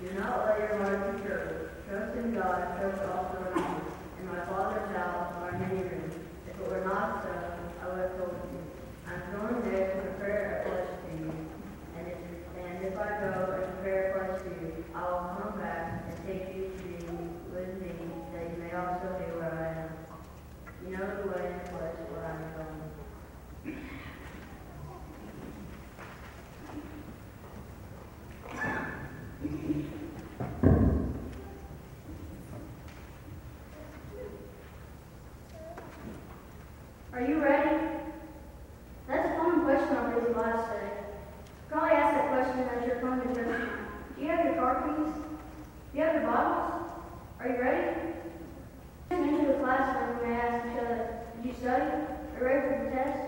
Do not let your heart be troubled. Trust in God, trust also in me. In my Father's house are many rooms. If it were not so, I would have told you. I'm going there to prepare a place for you. And if, and if I go and prepare a place for you, I will come back and take you to be with me, that you may also be where I am. You know the way and the place where I am going. Are you ready? That's a common question on busy lives today. Probably ask that question as you're coming to church. Do you have your car keys? Do you have your Bibles? Are you ready? Into the classroom, we may ask each other, did you study? Are you ready for the test?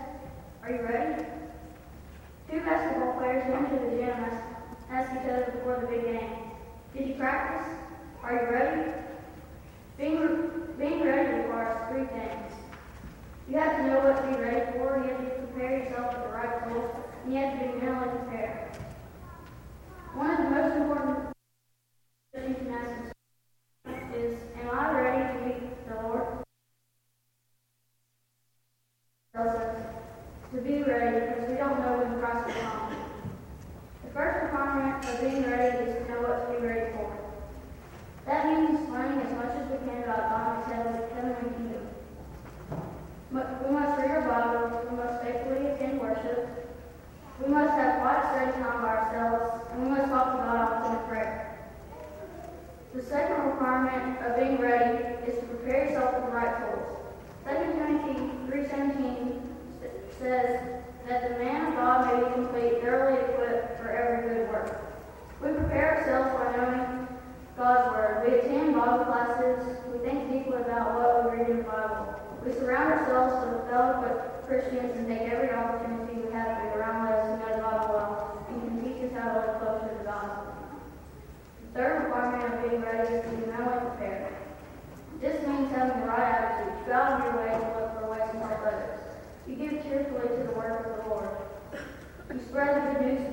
Are you ready? Two basketball players went to the gym and asked- asked each other before the big game, did you practice? Are you ready? Being, re- being ready requires three things. You have to know what to be ready for, you have to prepare yourself with the right tools, and you have to be mentally prepared. One of the most important questions you can ask yourself is, am I ready to meet the Lord? Tells us to be ready because we don't know when Christ will come. The first requirement of being ready is to know what to be ready for. That means learning as much as we can about God and His heavenly kingdom. We must read our Bibles, we must faithfully attend worship, we must have quiet study time by ourselves, and we must talk to God often in prayer. The second requirement of being ready is to prepare yourself with the right tools. 2 Timothy 3.17 s- says that the man of God may be complete, thoroughly equipped for every good work. We prepare ourselves by knowing God's Word. We attend Bible classes. We think deeply about what we read in the Bible. We surround ourselves with fellow Christians and take every opportunity we have to around those who know Bible well and can teach us how to live closer to God. The third requirement of being ready is to be mentally prepared. This means having the right attitude. Go out of your way to look for ways to help others. You give cheerfully to the work of the Lord. You spread the good news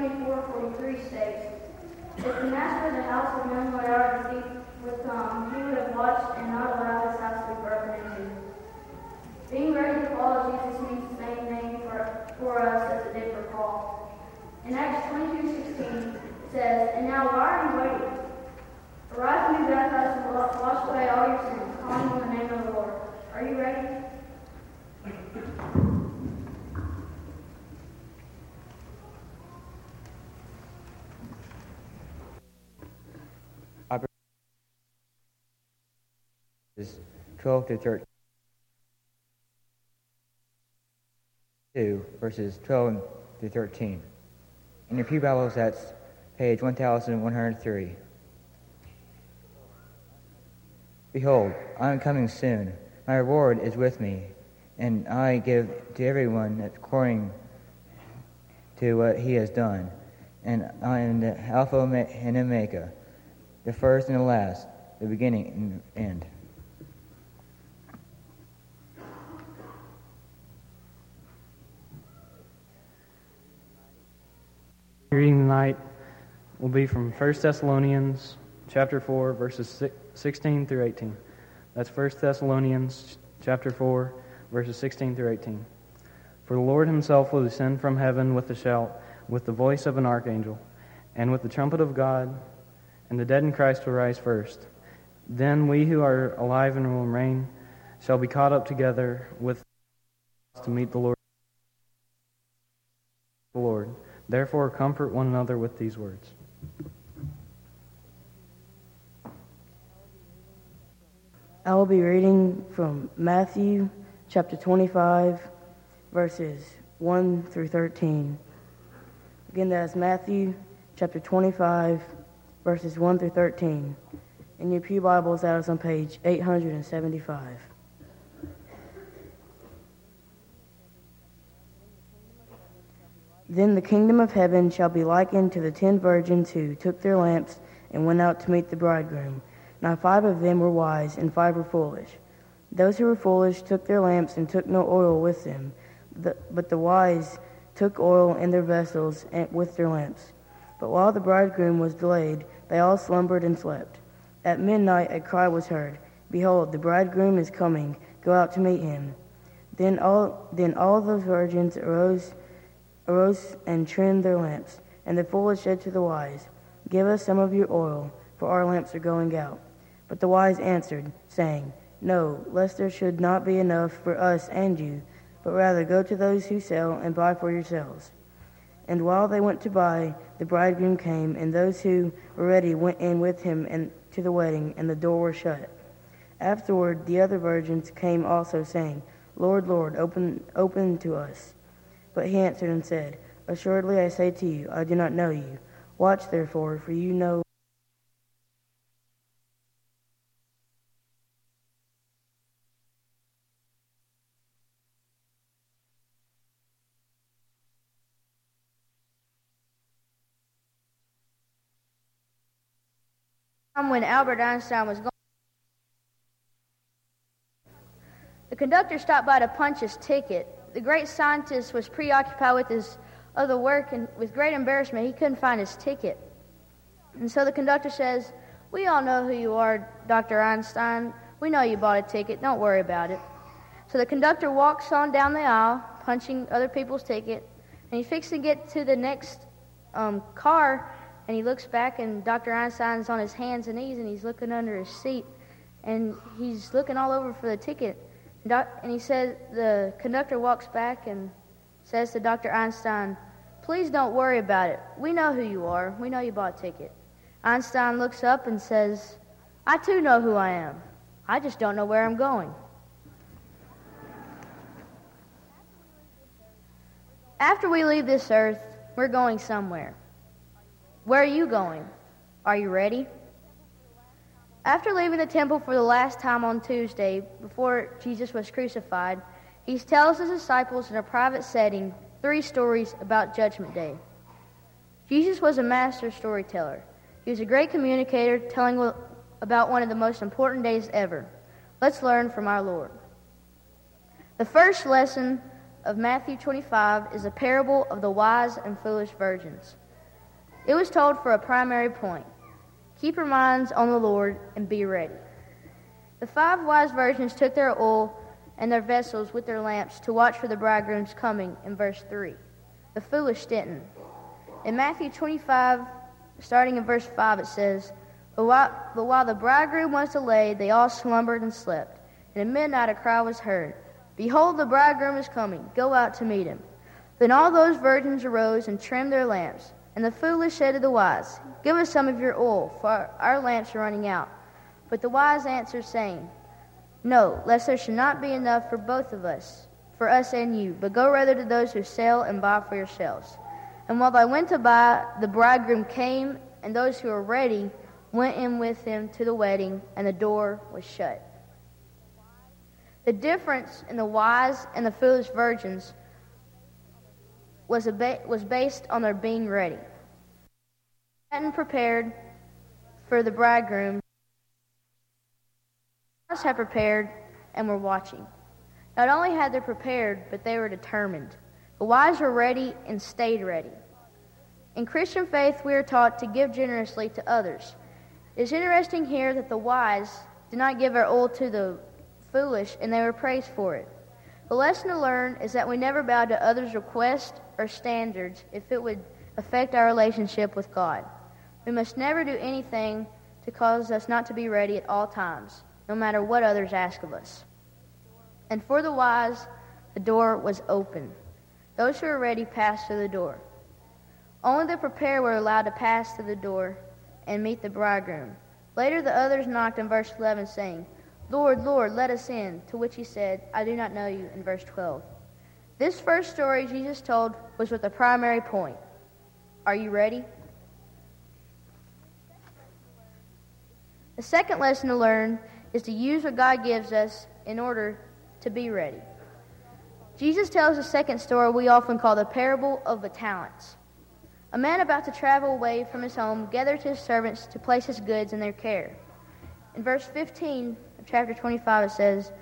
24, 43 states, If the master of the house had known what hour the thief would come, he would have watched and not allowed his house to be broken into. Being ready to follow Jesus means the same thing for, for us as it did for Paul. In Acts 22, 16, it says, And now why are you waiting? Arise and be baptized and wash away all your sins, calling on the name of the Lord. Are you ready? 12 to 13. 2, verses 12 to 13. In your Pew Bibles, that's page 1103. Behold, I am coming soon. My reward is with me, and I give to everyone according to what he has done. And I am the Alpha and Omega, the first and the last, the beginning and the end. Reading tonight will be from 1 Thessalonians chapter 4 verses 16 through 18. That's 1 Thessalonians chapter 4 verses 16 through 18. For the Lord himself will descend from heaven with a shout, with the voice of an archangel, and with the trumpet of God, and the dead in Christ will rise first. Then we who are alive and will reign shall be caught up together with to meet the Lord. The Lord. Therefore, comfort one another with these words. I will be reading from Matthew chapter 25, verses 1 through 13. Again, that is Matthew chapter 25, verses 1 through 13. In your Pew Bibles, that is on page 875. Then the kingdom of heaven shall be likened to the ten virgins who took their lamps and went out to meet the bridegroom. Now five of them were wise, and five were foolish. Those who were foolish took their lamps and took no oil with them, but the wise took oil in their vessels with their lamps. But while the bridegroom was delayed, they all slumbered and slept. At midnight a cry was heard, Behold, the bridegroom is coming, go out to meet him. Then all, then all the virgins arose arose and trimmed their lamps. And the foolish said to the wise, Give us some of your oil, for our lamps are going out. But the wise answered, saying, No, lest there should not be enough for us and you, but rather go to those who sell and buy for yourselves. And while they went to buy, the bridegroom came, and those who were ready went in with him and to the wedding, and the door was shut. Afterward, the other virgins came also, saying, Lord, Lord, open, open to us. But he answered and said, Assuredly I say to you, I do not know you. Watch therefore, for you know. when Albert Einstein was gone. The conductor stopped by to punch his ticket the great scientist was preoccupied with his other work, and with great embarrassment, he couldn't find his ticket. And so the conductor says, We all know who you are, Dr. Einstein. We know you bought a ticket. Don't worry about it. So the conductor walks on down the aisle, punching other people's ticket, and he fixes to get to the next um, car, and he looks back, and Dr. Einstein's on his hands and knees, and he's looking under his seat, and he's looking all over for the ticket. And he says, the conductor walks back and says to Dr. Einstein, Please don't worry about it. We know who you are. We know you bought a ticket. Einstein looks up and says, I too know who I am. I just don't know where I'm going. After we leave this earth, we're going somewhere. Where are you going? Are you ready? After leaving the temple for the last time on Tuesday, before Jesus was crucified, he tells his disciples in a private setting three stories about Judgment Day. Jesus was a master storyteller. He was a great communicator, telling about one of the most important days ever. Let's learn from our Lord. The first lesson of Matthew 25 is a parable of the wise and foolish virgins. It was told for a primary point. Keep your minds on the Lord and be ready. The five wise virgins took their oil and their vessels with their lamps to watch for the bridegroom's coming in verse 3. The foolish didn't. In Matthew 25, starting in verse 5, it says, But while, but while the bridegroom was delayed, they all slumbered and slept. And at midnight a cry was heard, Behold, the bridegroom is coming. Go out to meet him. Then all those virgins arose and trimmed their lamps. And the foolish said to the wise, Give us some of your oil, for our lamps are running out. But the wise answered, saying, No, lest there should not be enough for both of us, for us and you, but go rather to those who sell and buy for yourselves. And while they went to buy, the bridegroom came, and those who were ready went in with him to the wedding, and the door was shut. The difference in the wise and the foolish virgins was, ba- was based on their being ready. Hadn't prepared for the bridegroom. Must have prepared and were watching. Not only had they prepared, but they were determined. The wise were ready and stayed ready. In Christian faith, we are taught to give generously to others. It is interesting here that the wise did not give their all to the foolish, and they were praised for it. The lesson to learn is that we never bow to others' requests or standards if it would affect our relationship with God. We must never do anything to cause us not to be ready at all times, no matter what others ask of us. And for the wise, the door was open. Those who were ready passed through the door. Only the prepared were allowed to pass through the door and meet the bridegroom. Later the others knocked in verse 11, saying, Lord, Lord, let us in. To which he said, I do not know you, in verse 12. This first story Jesus told was with a primary point. Are you ready? The second lesson to learn is to use what God gives us in order to be ready. Jesus tells a second story we often call the parable of the talents. A man about to travel away from his home gathered his servants to place his goods in their care. In verse 15 of chapter 25, it says,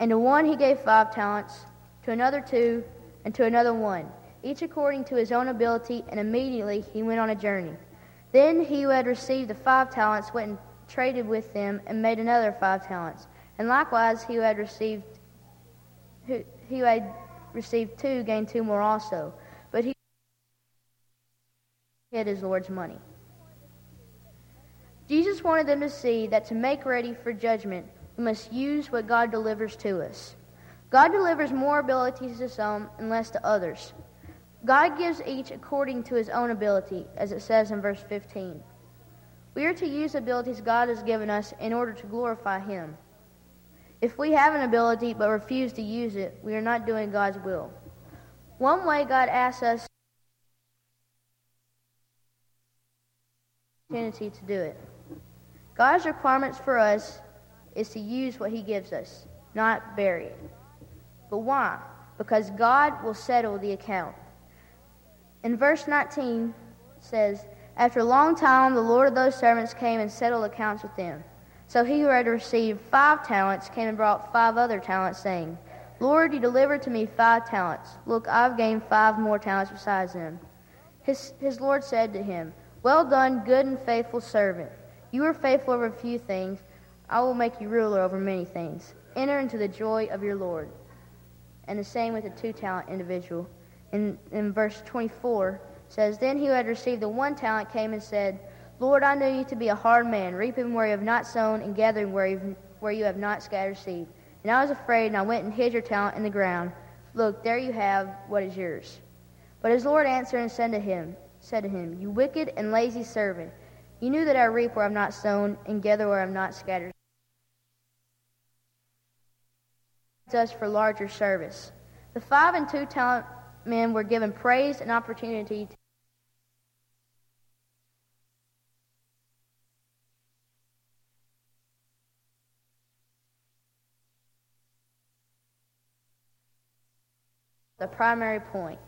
And to one he gave five talents, to another two, and to another one, each according to his own ability, and immediately he went on a journey. Then he who had received the five talents went and traded with them and made another five talents. And likewise he who had received who, he who had received two gained two more also. But he hid his Lord's money. Jesus wanted them to see that to make ready for judgment, we must use what God delivers to us. God delivers more abilities to some and less to others. God gives each according to his own ability, as it says in verse 15. We are to use abilities God has given us in order to glorify him. If we have an ability but refuse to use it, we are not doing God's will. One way God asks us opportunity to do it. God's requirements for us is to use what he gives us, not bury it. But why? Because God will settle the account. In verse 19 says, After a long time the Lord of those servants came and settled accounts with them. So he who had received five talents came and brought five other talents, saying, Lord, you delivered to me five talents. Look, I've gained five more talents besides them. His, his Lord said to him, Well done, good and faithful servant. You were faithful over a few things. I will make you ruler over many things. Enter into the joy of your Lord. And the same with the two talent individual. In, in verse 24 says, Then he who had received the one talent came and said, Lord, I knew you to be a hard man, reaping where you have not sown and gathering where you, where you have not scattered seed. And I was afraid, and I went and hid your talent in the ground. Look, there you have what is yours. But his Lord answered and said to him, said to him, You wicked and lazy servant, you knew that I reap where I have not sown and gather where I have not scattered. Us for larger service. The five and two talent men were given praise and opportunity to the primary point.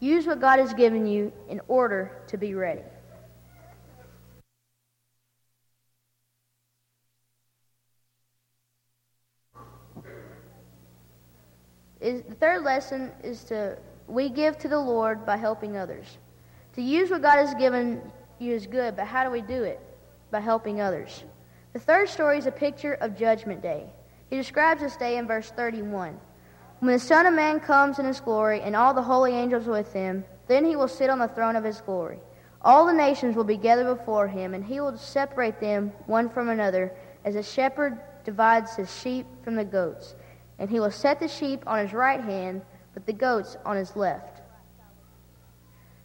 Use what God has given you in order to be ready. Is, the third lesson is to we give to the Lord by helping others. To use what God has given you is good, but how do we do it? By helping others. The third story is a picture of Judgment Day. He describes this day in verse 31. When the Son of Man comes in his glory and all the holy angels with him, then he will sit on the throne of his glory. All the nations will be gathered before him, and he will separate them one from another, as a shepherd divides his sheep from the goats. And he will set the sheep on his right hand, but the goats on his left.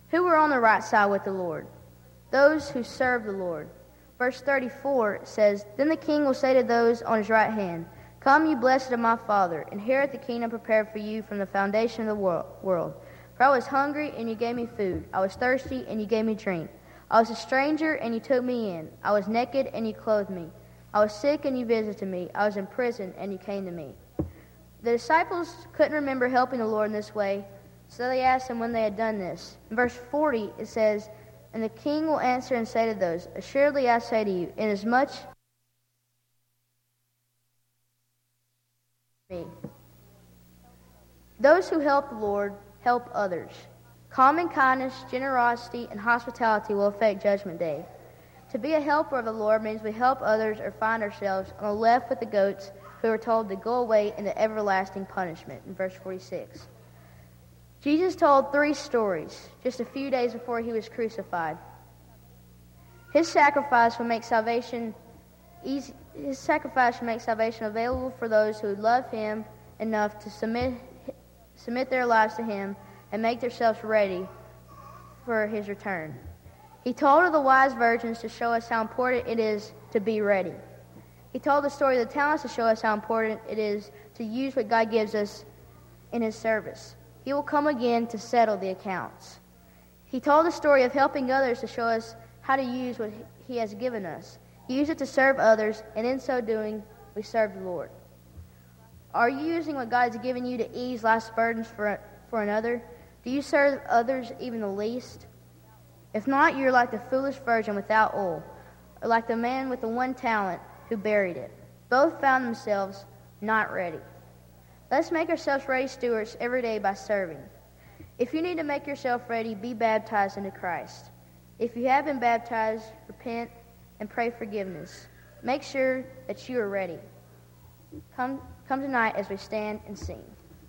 Who were on the right side with the Lord? Those who serve the Lord. Verse 34 says, Then the king will say to those on his right hand, Come, you blessed of my Father, inherit the kingdom prepared for you from the foundation of the world. For I was hungry, and you gave me food. I was thirsty, and you gave me drink. I was a stranger, and you took me in. I was naked, and you clothed me. I was sick, and you visited me. I was in prison, and you came to me. The disciples couldn't remember helping the Lord in this way, so they asked him when they had done this. In verse 40, it says, And the king will answer and say to those, Assuredly I say to you, inasmuch me. Those who help the Lord help others. Common kindness, generosity, and hospitality will affect Judgment Day. To be a helper of the Lord means we help others or find ourselves on the left with the goats who are told to go away into everlasting punishment in verse 46. Jesus told three stories just a few days before he was crucified. His sacrifice will make salvation easy, his sacrifice will make salvation available for those who love him enough to submit submit their lives to him and make themselves ready for his return. He told of the wise virgins to show us how important it is to be ready. He told the story of the talents to show us how important it is to use what God gives us in his service. He will come again to settle the accounts. He told the story of helping others to show us how to use what He has given us. Use it to serve others, and in so doing, we serve the Lord. Are you using what God has given you to ease life's burdens for, for another? Do you serve others even the least? If not, you're like the foolish virgin without oil, or like the man with the one talent who buried it. Both found themselves not ready. Let's make ourselves ready stewards every day by serving. If you need to make yourself ready, be baptized into Christ. If you have been baptized, repent and pray forgiveness. Make sure that you are ready. Come, come tonight as we stand and sing.